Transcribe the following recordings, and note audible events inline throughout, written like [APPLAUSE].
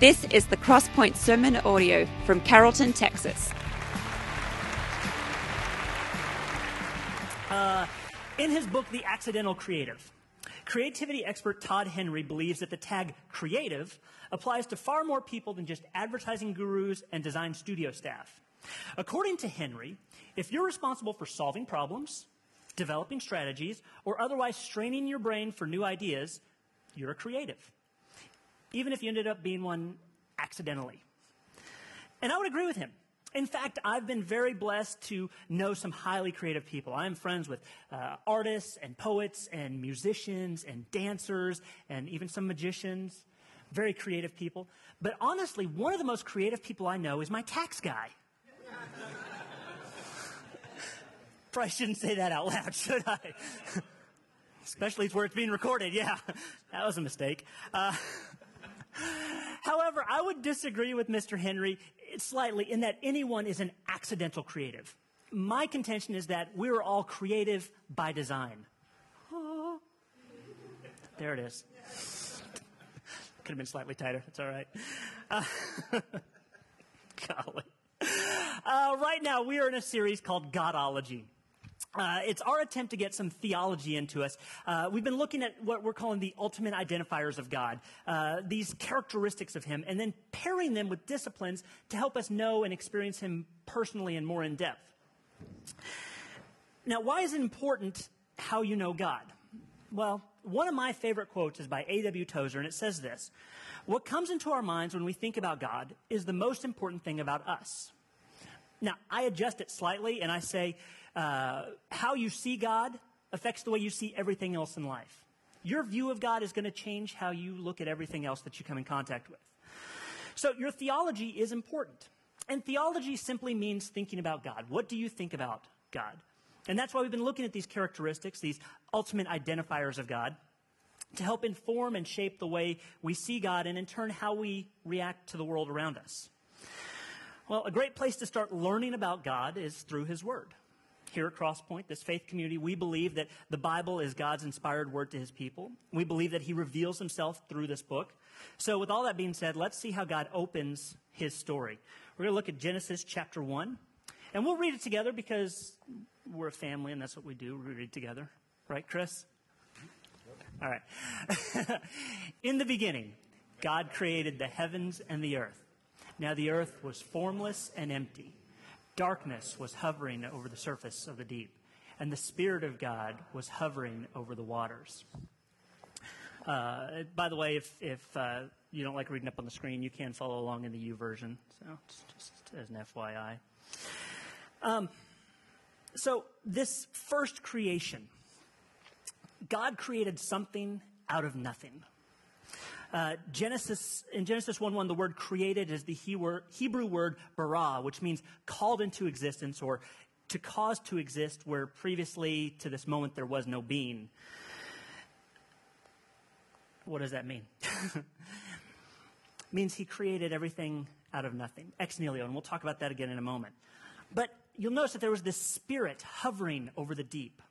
This is the Crosspoint Sermon audio from Carrollton, Texas. Uh, in his book, The Accidental Creative, creativity expert Todd Henry believes that the tag creative applies to far more people than just advertising gurus and design studio staff. According to Henry, if you're responsible for solving problems, developing strategies, or otherwise straining your brain for new ideas, you're a creative even if you ended up being one accidentally. And I would agree with him. In fact, I've been very blessed to know some highly creative people. I am friends with uh, artists and poets and musicians and dancers and even some magicians, very creative people. But honestly, one of the most creative people I know is my tax guy. [LAUGHS] Probably shouldn't say that out loud, [LAUGHS] should I? [LAUGHS] Especially it's where it's being recorded. Yeah, that was a mistake. Uh, However, I would disagree with Mr. Henry slightly in that anyone is an accidental creative. My contention is that we're all creative by design. There it is. Could have been slightly tighter. It's all right. Uh, [LAUGHS] golly. Uh, right now, we are in a series called Godology. Uh, it's our attempt to get some theology into us. Uh, we've been looking at what we're calling the ultimate identifiers of God, uh, these characteristics of Him, and then pairing them with disciplines to help us know and experience Him personally and more in depth. Now, why is it important how you know God? Well, one of my favorite quotes is by A.W. Tozer, and it says this What comes into our minds when we think about God is the most important thing about us. Now, I adjust it slightly and I say, uh, how you see God affects the way you see everything else in life. Your view of God is going to change how you look at everything else that you come in contact with. So, your theology is important. And theology simply means thinking about God. What do you think about God? And that's why we've been looking at these characteristics, these ultimate identifiers of God, to help inform and shape the way we see God and, in turn, how we react to the world around us. Well, a great place to start learning about God is through His Word here at Crosspoint, this faith community, we believe that the Bible is God's inspired word to his people. We believe that he reveals himself through this book. So, with all that being said, let's see how God opens his story. We're going to look at Genesis chapter 1, and we'll read it together because we're a family and that's what we do. We read together. Right, Chris? All right. [LAUGHS] In the beginning, God created the heavens and the earth. Now the earth was formless and empty Darkness was hovering over the surface of the deep, and the Spirit of God was hovering over the waters. Uh, by the way, if, if uh, you don't like reading up on the screen, you can follow along in the YouVersion. So, just as an FYI. Um, so, this first creation, God created something out of nothing. Uh, Genesis, in Genesis 1 1, the word created is the Hebrew word bara, which means called into existence or to cause to exist, where previously to this moment there was no being. What does that mean? [LAUGHS] means he created everything out of nothing, ex nihilo, and we'll talk about that again in a moment. But you'll notice that there was this spirit hovering over the deep,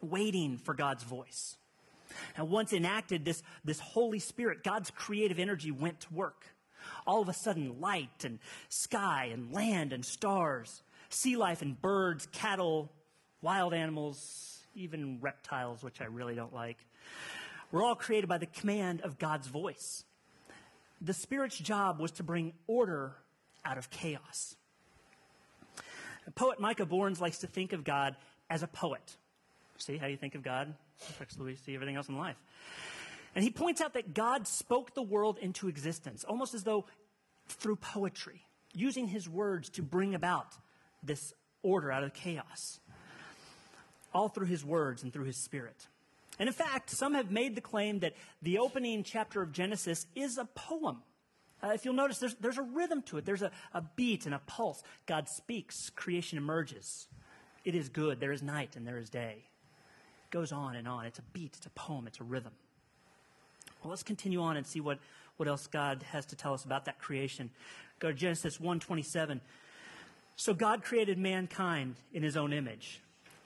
waiting for God's voice. Now, once enacted, this, this Holy Spirit, God's creative energy went to work. All of a sudden, light and sky and land and stars, sea life and birds, cattle, wild animals, even reptiles, which I really don't like, were all created by the command of God's voice. The Spirit's job was to bring order out of chaos. Poet Micah Bournes likes to think of God as a poet. See how you think of God? affects the way you see everything else in life. And he points out that God spoke the world into existence, almost as though through poetry, using his words to bring about this order out of chaos. All through his words and through his spirit. And in fact, some have made the claim that the opening chapter of Genesis is a poem. Uh, if you'll notice, there's, there's a rhythm to it, there's a, a beat and a pulse. God speaks, creation emerges. It is good, there is night and there is day goes on and on. It's a beat, it's a poem, it's a rhythm. Well, let's continue on and see what, what else God has to tell us about that creation. Go to Genesis 1:27. So God created mankind in his own image.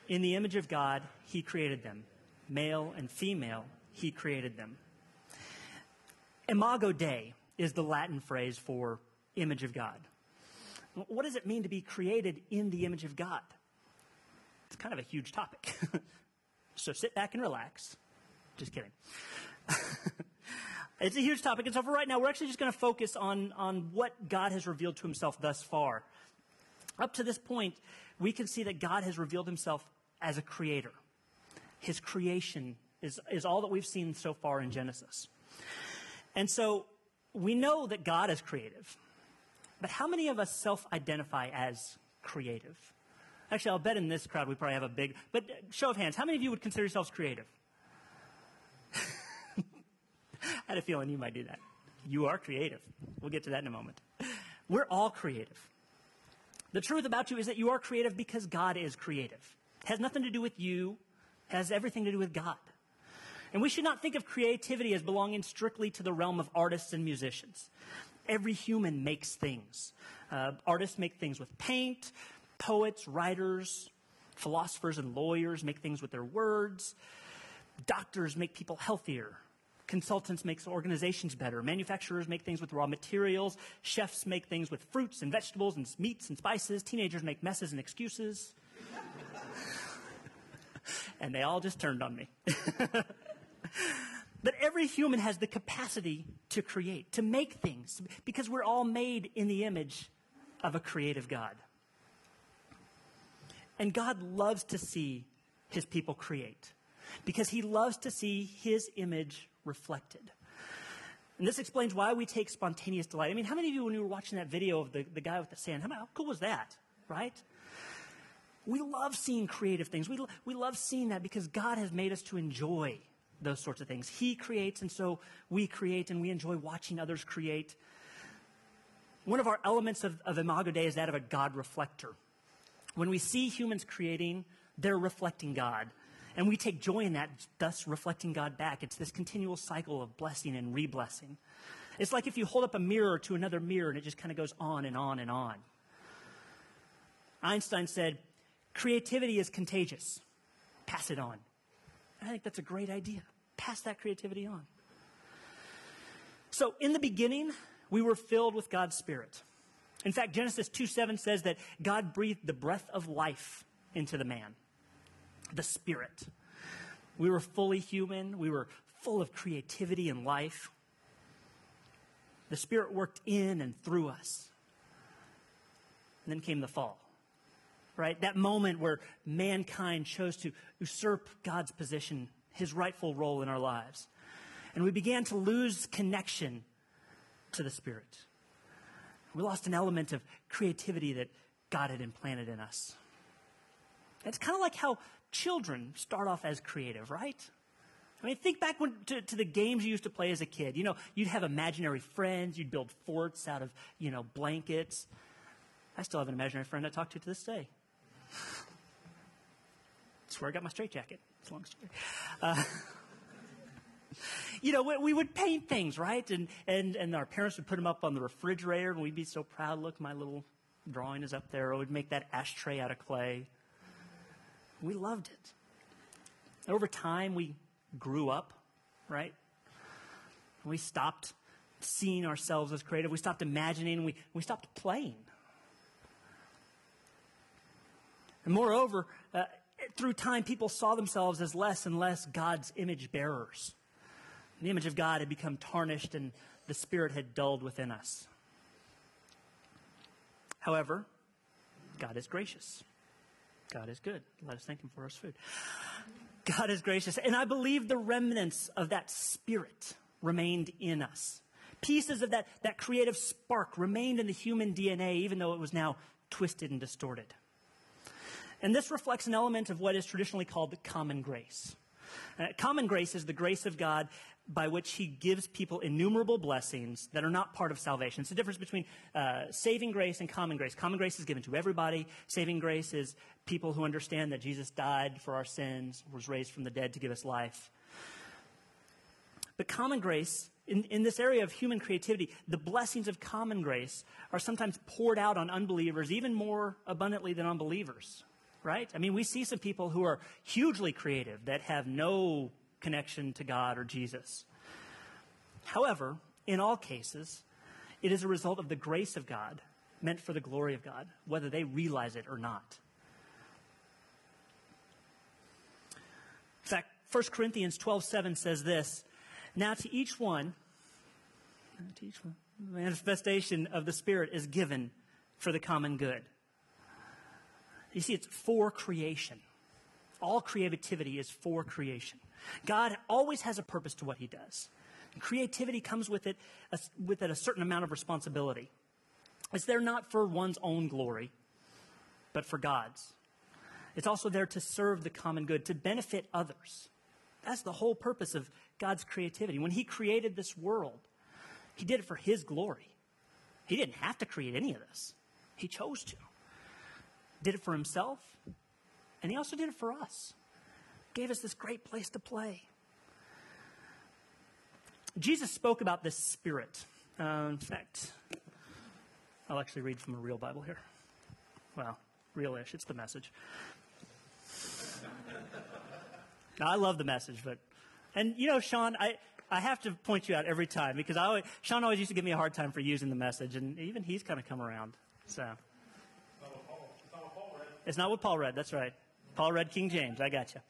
In the image of God, he created them. Male and female, he created them. Imago Dei is the Latin phrase for image of God. What does it mean to be created in the image of God? It's kind of a huge topic. [LAUGHS] so sit back and relax. Just kidding. [LAUGHS] it's a huge topic. And so for right now, we're actually just going to focus on, on what God has revealed to himself thus far. Up to this point, we can see that God has revealed himself as a creator. His creation is, is all that we've seen so far in Genesis. And so we know that God is creative. But how many of us self identify as creative? Actually, I'll bet in this crowd we probably have a big, but show of hands, how many of you would consider yourselves creative? [LAUGHS] I had a feeling you might do that. You are creative. We'll get to that in a moment. We're all creative. The truth about you is that you are creative because God is creative. It has nothing to do with you, has everything to do with God. And we should not think of creativity as belonging strictly to the realm of artists and musicians. Every human makes things. Uh, artists make things with paint, poets, writers, philosophers, and lawyers make things with their words. Doctors make people healthier. Consultants make organizations better. Manufacturers make things with raw materials. Chefs make things with fruits and vegetables and meats and spices. Teenagers make messes and excuses. [LAUGHS] and they all just turned on me. [LAUGHS] But every human has the capacity to create, to make things, because we're all made in the image of a creative God. And God loves to see his people create, because he loves to see his image reflected. And this explains why we take spontaneous delight. I mean, how many of you, when you were watching that video of the, the guy with the sand, how, how cool was that, right? We love seeing creative things. We, we love seeing that because God has made us to enjoy those sorts of things. He creates, and so we create, and we enjoy watching others create. One of our elements of, of Imago Dei is that of a God reflector. When we see humans creating, they're reflecting God. And we take joy in that, thus reflecting God back. It's this continual cycle of blessing and re blessing. It's like if you hold up a mirror to another mirror and it just kind of goes on and on and on. Einstein said, Creativity is contagious. Pass it on. I think that's a great idea. Pass that creativity on. So, in the beginning, we were filled with God's Spirit. In fact, Genesis 2 7 says that God breathed the breath of life into the man, the Spirit. We were fully human, we were full of creativity and life. The Spirit worked in and through us. And then came the fall right? That moment where mankind chose to usurp God's position, his rightful role in our lives. And we began to lose connection to the Spirit. We lost an element of creativity that God had implanted in us. It's kind of like how children start off as creative, right? I mean, think back when, to, to, the games you used to play as a kid. You know, you'd have imaginary friends, you'd build forts out of, you know, blankets. I still have an imaginary friend I talk to to this day. That's where I got my straitjacket. It's a long story. Uh, [LAUGHS] you know, we, we, would paint things, right? And, and, and our parents would put them up on the refrigerator, and we'd be so proud. Look, my little drawing is up there. Or we'd make that ashtray out of clay. We loved it. Over time, we grew up, right? We stopped seeing ourselves as creative. We stopped imagining. We, we stopped playing. And moreover, uh, through time, people saw themselves as less and less God's image bearers. The image of God had become tarnished and the Spirit had dulled within us. However, God is gracious. God is good. Let us thank Him for His food. God is gracious. And I believe the remnants of that Spirit remained in us. Pieces of that, that creative spark remained in the human DNA, even though it was now twisted and distorted. And this reflects an element of what is traditionally called the common grace. Uh, common grace is the grace of God by which He gives people innumerable blessings that are not part of salvation. It's the difference between uh, saving grace and common grace. Common grace is given to everybody. Saving grace is people who understand that Jesus died for our sins, was raised from the dead to give us life. But common grace, in, in this area of human creativity, the blessings of common grace are sometimes poured out on unbelievers even more abundantly than unbelievers right? I mean, we see some people who are hugely creative that have no connection to God or Jesus. However, in all cases, it is a result of the grace of God meant for the glory of God, whether they realize it or not. In fact, 1 Corinthians 12 7 says this Now to each one, to each one, manifestation of the Spirit is given for the common good. You see, it's for creation. All creativity is for creation. God always has a purpose to what he does. creativity comes with it, with it a certain amount of responsibility. It's there not for one's own glory, but for God's. It's also there to serve the common good, to benefit others. That's the whole purpose of God's creativity. When He created this world, He did it for His glory. He didn't have to create any of this, He chose to. Did it for Himself, and He also did it for us. Gave us this great place to play. Jesus spoke about this spirit. Uh, in fact, I'll actually read from a real Bible here. Well, real-ish. It's the message. now, I love the message, but and you know, Sean, I I have to point you out every time because I always, Sean always used to give me a hard time for using the message, and even he's kind of come around. So it's not what Paul read. That's right. Paul read King James. I got you.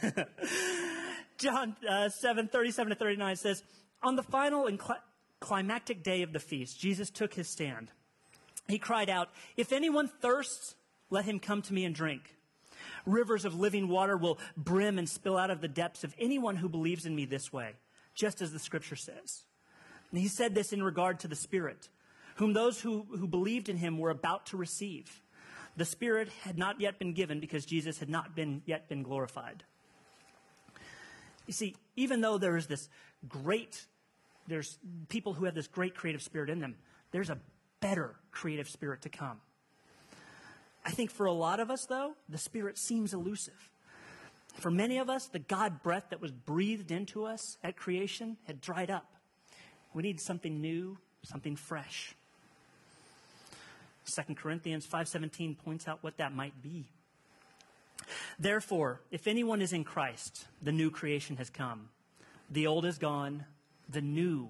[LAUGHS] John uh, 7, 37 to 39 says, On the final and cl- climactic day of the feast, Jesus took his stand. He cried out, If anyone thirsts, let him come to me and drink. Rivers of living water will brim and spill out of the depths of anyone who believes in me this way, just as the scripture says. And he said this in regard to the Spirit, whom those who, who believed in him were about to receive. The Spirit had not yet been given because Jesus had not been, yet been glorified. You see, even though there is this great there's people who have this great creative spirit in them. There's a better creative spirit to come. I think for a lot of us, though, the spirit seems elusive. For many of us, the God breath that was breathed into us at creation had dried up. We need something new, something fresh. 2 Corinthians 5:17 points out what that might be. Therefore, if anyone is in Christ, the new creation has come. The old is gone, the new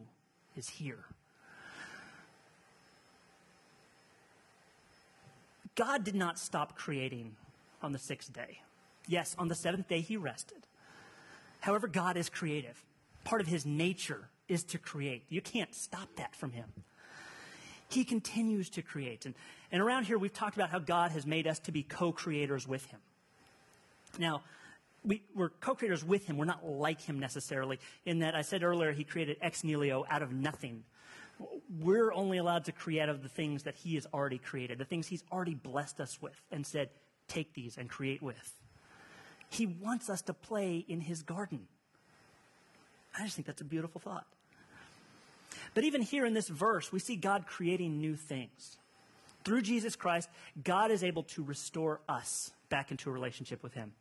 is here. God did not stop creating on the sixth day. Yes, on the seventh day he rested. However, God is creative. Part of his nature is to create. You can't stop that from him. He continues to create. And, and around here, we've talked about how God has made us to be co creators with him. Now, we, are co-creators with him. We're not like him necessarily. In that I said earlier, he created ex nihilo out of nothing. We're only allowed to create out of the things that he has already created, the things he's already blessed us with and said, take these and create with. He wants us to play in his garden. I just think that's a beautiful thought. But even here in this verse, we see God creating new things. Through Jesus Christ, God is able to restore us back into a relationship with him.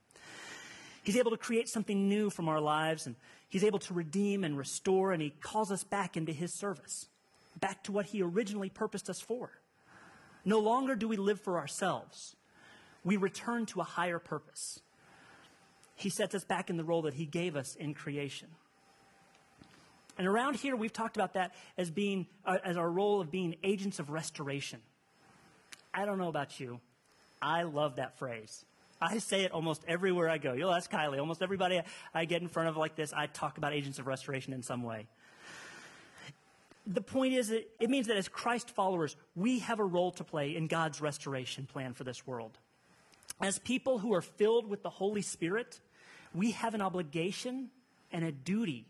He's able to create something new from our lives, and He's able to redeem and restore, and He calls us back into His service, back to what He originally purposed us for. No longer do we live for ourselves, we return to a higher purpose. He sets us back in the role that He gave us in creation. And around here, we've talked about that as being, uh, as our role of being agents of restoration. I don't know about you. I love that phrase. I say it almost everywhere I go. You'll ask Kylie. Almost everybody I get in front of like this, I talk about agents of restoration in some way. The point is, that it means that as Christ followers, we have a role to play in God's restoration plan for this world. As people who are filled with the Holy Spirit, we have an obligation and a duty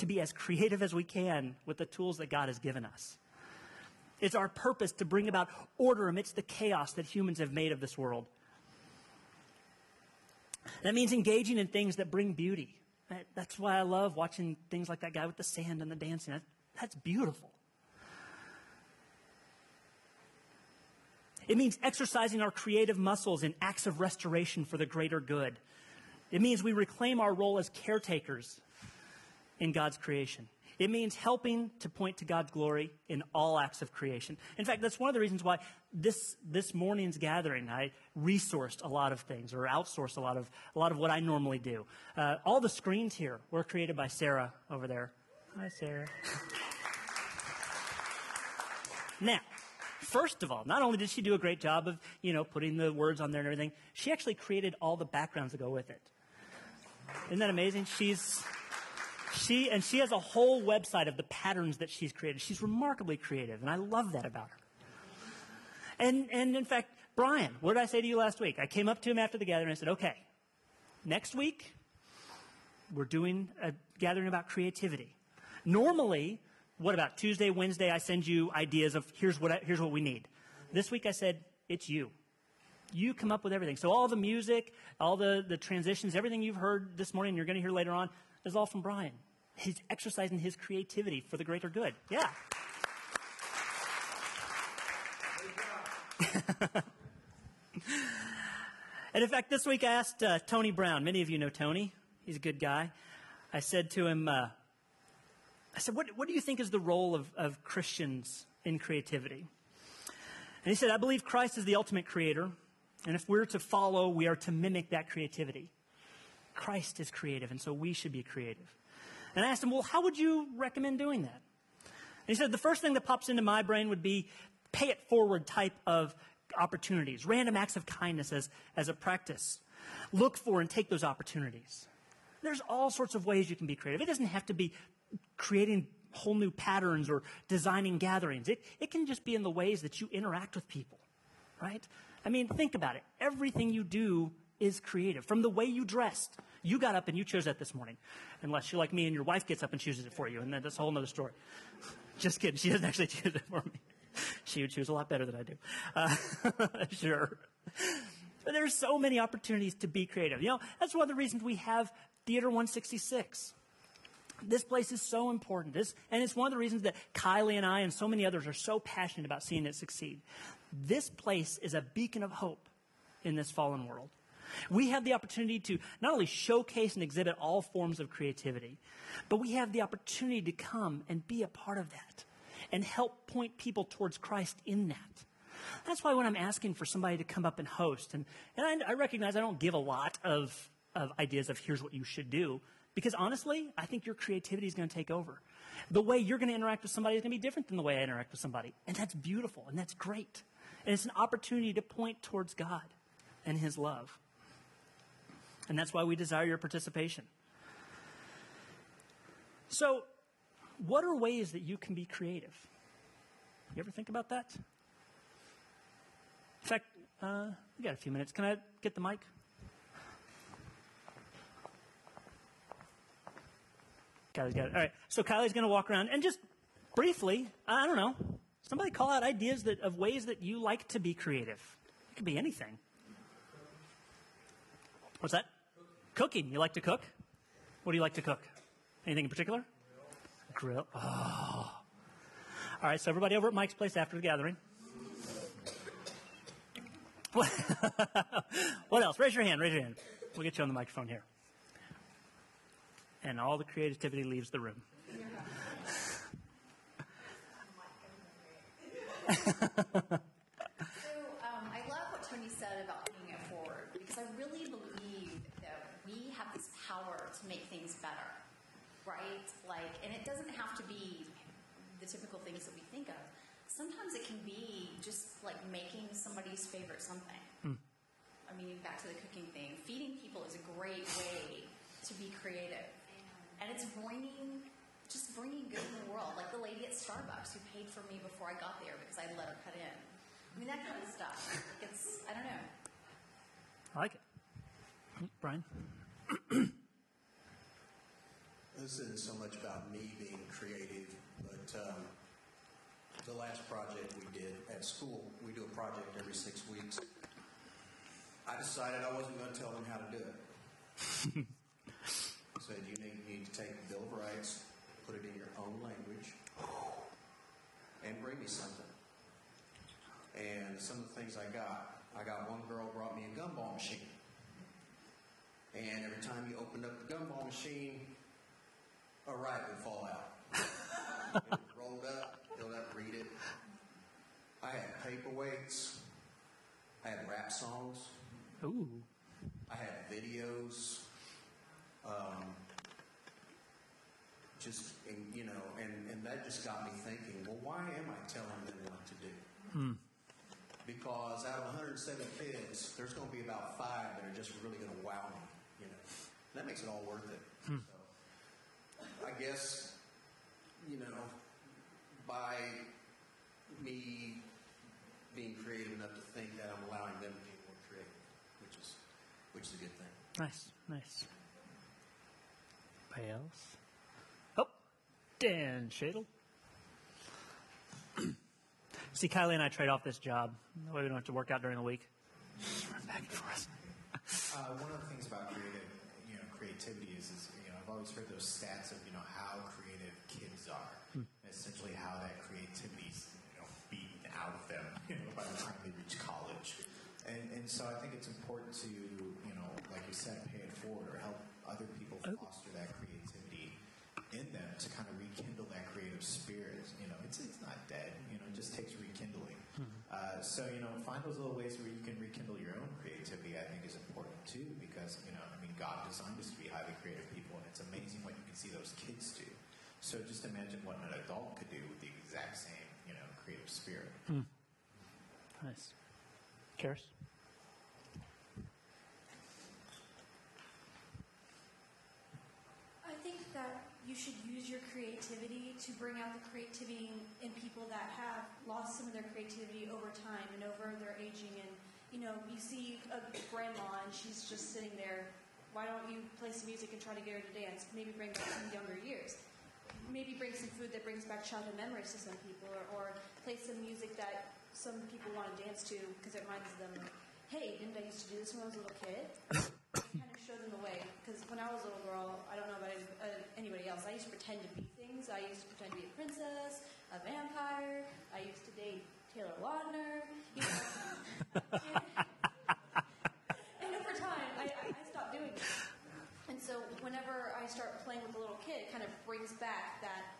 to be as creative as we can with the tools that God has given us. It's our purpose to bring about order amidst the chaos that humans have made of this world. That means engaging in things that bring beauty. That's why I love watching things like that guy with the sand and the dancing. That's beautiful. It means exercising our creative muscles in acts of restoration for the greater good. It means we reclaim our role as caretakers in God's creation. It means helping to point to God's glory in all acts of creation. In fact, that's one of the reasons why this, this morning's gathering, I resourced a lot of things or outsourced a lot of, a lot of what I normally do. Uh, all the screens here were created by Sarah over there. Hi, Sarah. now, first of all, not only did she do a great job of, you know, putting the words on there and everything, she actually created all the backgrounds that go with it. Isn't that amazing? She's she and she has a whole website of the patterns that she's created. She's remarkably creative, and I love that about her. And and in fact, Brian, what did I say to you last week? I came up to him after the gathering and I said, "Okay, next week we're doing a gathering about creativity. Normally, what about Tuesday, Wednesday? I send you ideas of here's what I, here's what we need. This week I said it's you. You come up with everything. So all the music, all the, the transitions, everything you've heard this morning, you're going to hear later on, is all from Brian. He's exercising his creativity for the greater good. Yeah. [LAUGHS] and in fact, this week I asked uh, Tony Brown. Many of you know Tony. He's a good guy. I said to him, uh, I said, what, what do you think is the role of, of Christians in creativity? And he said, I believe Christ is the ultimate creator. And if we're to follow, we are to mimic that creativity. Christ is creative, and so we should be creative. And I asked him, Well, how would you recommend doing that? And he said, The first thing that pops into my brain would be pay it forward type of opportunities, random acts of kindness as, as a practice. Look for and take those opportunities. There's all sorts of ways you can be creative. It doesn't have to be creating whole new patterns or designing gatherings. It, it can just be in the ways that you interact with people, right? I mean, think about it. Everything you do is creative. From the way you dressed, you got up and you chose that this morning. Unless you're like me and your wife gets up and chooses it for you, and then that's a whole other story. [LAUGHS] Just kidding. She doesn't actually [LAUGHS] choose it for me. She would choose a lot better than I do. Uh, [LAUGHS] sure. But there's so many opportunities to be creative. You know, that's one of the reasons we have Theater 166. This place is so important. This, and it's one of the reasons that Kylie and I and so many others are so passionate about seeing it succeed. This place is a beacon of hope in this fallen world. We have the opportunity to not only showcase and exhibit all forms of creativity, but we have the opportunity to come and be a part of that and help point people towards Christ in that. That's why when I'm asking for somebody to come up and host, and, and I, I recognize I don't give a lot of, of ideas of here's what you should do, because honestly, I think your creativity is going to take over. The way you're going to interact with somebody is going to be different than the way I interact with somebody. And that's beautiful and that's great. And it's an opportunity to point towards God and His love. And that's why we desire your participation. So, what are ways that you can be creative? You ever think about that? In fact, uh, we got a few minutes. Can I get the mic? Kylie's got it. All right. So Kylie's going to walk around and just briefly, I don't know, somebody call out ideas that, of ways that you like to be creative. It could be anything. What's that? Cooking. You like to cook? What do you like to cook? Anything in particular? Grill. Oh. All right. So everybody over at Mike's place after the gathering. [LAUGHS] what else? Raise your hand. Raise your hand. We'll get you on the microphone here and all the creativity leaves the room. [LAUGHS] so um, I love what Tony said about paying it forward because I really believe that we have this power to make things better, right? Like, and it doesn't have to be the typical things that we think of. Sometimes it can be just like making somebody's favorite something. Hmm. I mean, back to the cooking thing. Feeding people is a great way to be creative and it's bringing just bringing good in the world. Like the lady at Starbucks who paid for me before I got there because I let her cut in. I mean that kind of stuff. It's I don't know. I like it, Brian. [CLEARS THROAT] this isn't so much about me being creative, but um, the last project we did at school, we do a project every six weeks. I decided I wasn't going to tell them how to do it. I [LAUGHS] said you need, need to take the Bill of Rights, put it in your own language, and bring me something. And some of the things I got, I got one girl brought me a gumball machine. And every time you opened up the gumball machine, a riot would fall out. It [LAUGHS] rolled up, filled up, read it. I had paperweights. I had rap songs. Ooh. I had videos. Um, just, and, you know, and, and that just got me thinking, well, why am I telling them what to do? Because out of 107 kids, there's going to be about five that are just really going to wow me, you know. That makes it all worth it. So, I guess, you know, by me being creative enough to think that I'm allowing them to be more creative, which is, which is a good thing. Nice, nice. Anybody else? Oh, Dan Shadle. [CLEARS THROAT] See, Kylie and I trade off this job. That way we don't have to work out during the week. Just run back and forth. [LAUGHS] Uh, one of the things about creative, you know, creativity is, is, you know, I've always heard those stats of, you know, how creative kids are, and essentially how that creativity's, you know, beaten out of them, [LAUGHS] you know, by the time they reach college. And, and so I think it's important to, you know, like you said, pay it forward or help other people foster that creativity in them to kind of rekindle that creative spirit. You know, it's, it's not dead, you know, it just takes rekindling. Uh, so, you know, find those little ways where you can rekindle your own creativity, I think is important too, because, you know, I mean, God designed us to be highly creative people, it's amazing what you can see those kids do. So just imagine what an adult could do with the exact same, you know, creative spirit. Hmm. Nice. Karis? I think that you should use your creativity to bring out the creativity in, in people that have lost some of their creativity over time and over their aging. And you know, you see a grandma and she's just sitting there. Why don't you play some music and try to get her to dance? Maybe bring back some younger years. Maybe bring some food that brings back childhood memories to some people, or, or play some music that some people want to dance to because it reminds them, hey, didn't I used to do this when I was a little kid? kind of show them the way. Because when I was a little girl, I don't know about uh, anybody else. I used to pretend to be things. I used to pretend to be a princess, a vampire. I used to date Taylor Lautner. You know. [LAUGHS] and over time, I, I I stopped doing it. And so whenever I start playing with a little kid, it kind of brings back that,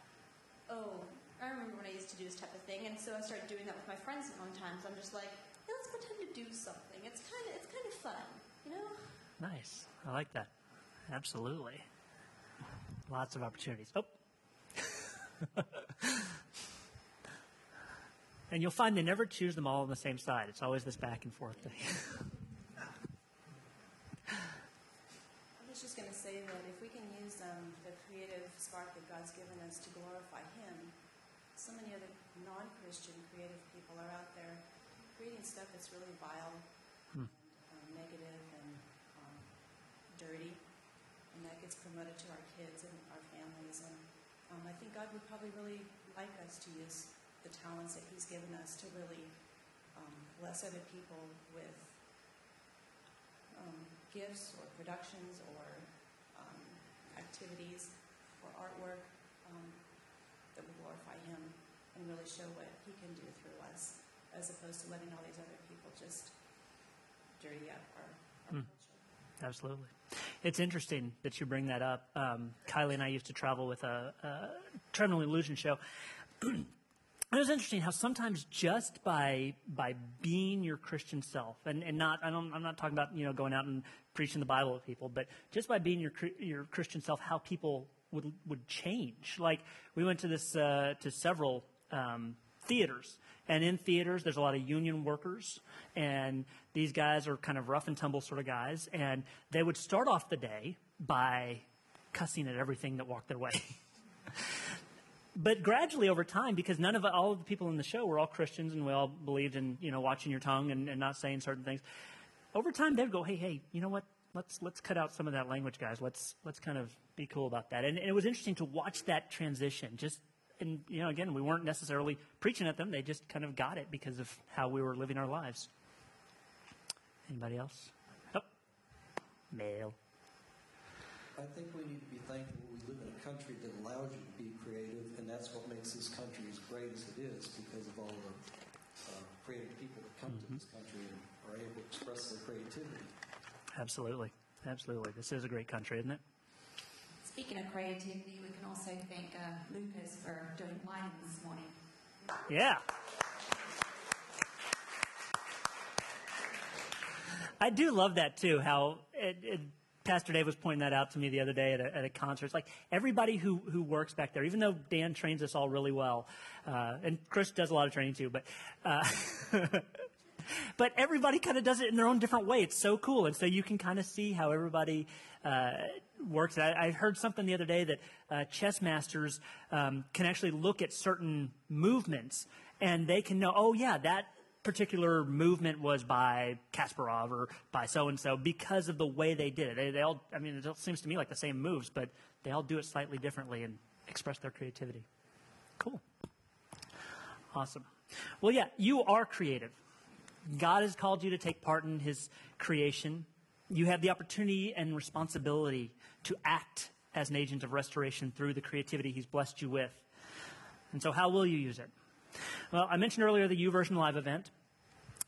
oh, I remember when I used to do this type of thing. And so I started doing that with my friends sometimes. I'm just like, hey, let's pretend to do something. It's kind of, it's kind of fun, you know? Nice. I like that. Absolutely. Lots of opportunities. Oh. [LAUGHS] and you'll find they never choose them all on the same side. It's always this back and forth thing. [LAUGHS] I was just going to say that if we can use um, the creative spark that God's given us to glorify Him, so many other non-Christian creative people are out there creating stuff that's really vile, and, um, negative, and um, dirty, and that gets promoted to our kids and our families. And um, I think God would probably really like us to use the talents that He's given us to really um, bless other people with um, gifts or productions or um, activities or artwork um, that will glorify Him and really show what He can do through us, as opposed to letting all these other people just dirty up our, our culture. Absolutely. It's interesting that you bring that up. Um, Kylie and I used to travel with a, a traveling illusion show. [CLEARS THROAT] It was interesting how sometimes just by by being your Christian self, and, and not I don't, I'm not talking about you know going out and preaching the Bible to people, but just by being your your Christian self, how people would would change. Like we went to this uh, to several um, theaters, and in theaters there's a lot of union workers, and these guys are kind of rough and tumble sort of guys, and they would start off the day by cussing at everything that walked their way. [LAUGHS] but gradually over time, because none of all of the people in the show were all Christians and we all believed in you know watching your tongue and, and not saying certain things. Over time, they'd go, "Hey, hey, you know what? Let's let's cut out some of that language, guys. Let's let's kind of be cool about that." And, and it was interesting to watch that transition. Just and you know, again, we weren't necessarily preaching at them; they just kind of got it because of how we were living our lives. Anybody else? Oh, male. I think we need to be thankful we live in a country that allows you to be creative, and that's what makes this country as great as it is because of all the uh, creative people that come to this country and are able to express their creativity. Absolutely, absolutely. This is a great country, isn't it? Speaking of creativity, we can also thank uh, Lucas for doing lighting this morning. Yeah. I do love that too. How it, it, Pastor Dave was pointing that out to me the other day at a, at a concert. It's like everybody who who works back there, even though Dan trains us all really well, uh, and Chris does a lot of training too, but. Uh, [LAUGHS] but everybody kind of does it in their own different way. It's so cool, and so you can kind of see how everybody uh, works. I, I, heard something the other day that uh, chess masters um, can actually look at certain movements, and they can know, oh yeah, that particular movement was by Kasparov or by so and so because of the way they did it. They, they all, I mean, it all seems to me like the same moves, but they all do it slightly differently and express their creativity. Cool. Awesome. Well, yeah, you are creative. God has called you to take part in His creation. You have the opportunity and responsibility to act as an agent of restoration through the creativity He's blessed you with. And so, how will you use it? Well, I mentioned earlier the YouVersion Live event.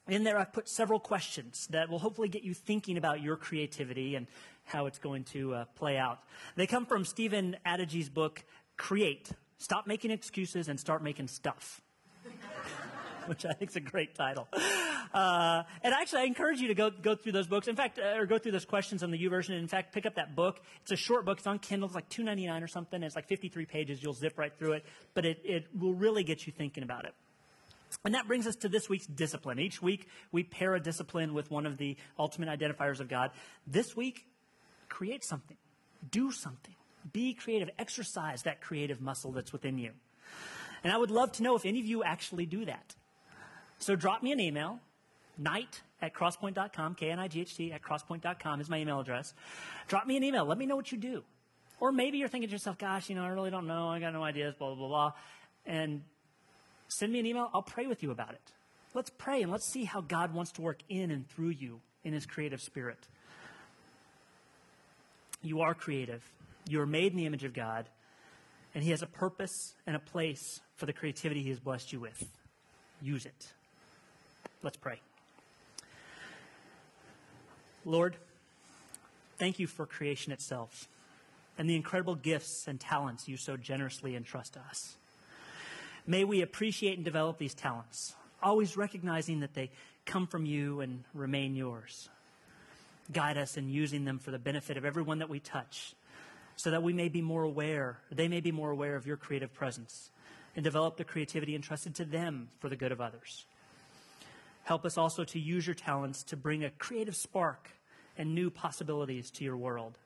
In there, I've put several questions that will hopefully get you thinking about your creativity and how it's going to uh, play out. They come from Stephen Adege's book, Create Stop Making Excuses and Start Making Stuff, [LAUGHS] which I think is a great title. Uh, and actually, I encourage you to go, go through those books. In fact, uh, or go through those questions on the YouVersion. In fact, pick up that book. It's a short book. It's on Kindle. It's like two ninety nine or something. It's like fifty three pages. You'll zip right through it, but it, it will really get you thinking about it. And that brings us to this week's discipline. Each week, we pair a discipline with one of the ultimate identifiers of God. This week, create something, do something, be creative, exercise that creative muscle that's within you. And I would love to know if any of you actually do that. So drop me an email Knight at crosspoint.com, K N I G H T at crosspoint.com is my email address. Drop me an email. Let me know what you do. Or maybe you're thinking to yourself, gosh, you know, I really don't know. I got no ideas, blah, blah, blah, blah. And send me an email. I'll pray with you about it. Let's pray and let's see how God wants to work in and through you in his creative spirit. You are creative. You are made in the image of God. And he has a purpose and a place for the creativity he has blessed you with. Use it. Let's pray. Lord, thank you for creation itself and the incredible gifts and talents you so generously entrust to us. May we appreciate and develop these talents, always recognizing that they come from you and remain yours. Guide us in using them for the benefit of everyone that we touch, so that we may be more aware, they may be more aware of your creative presence, and develop the creativity entrusted to them for the good of others. Help us also to use your talents to bring a creative spark and new possibilities to your world,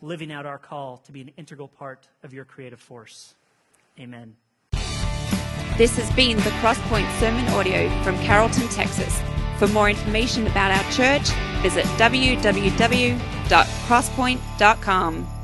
living out our call to be an integral part of your creative force. Amen. This has been the Crosspoint Sermon Audio from Carrollton, Texas. For more information about our church, visit www.crosspoint.com.